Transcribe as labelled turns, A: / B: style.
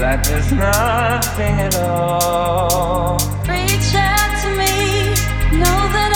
A: like there's nothing at all.
B: Reach out to me, know that.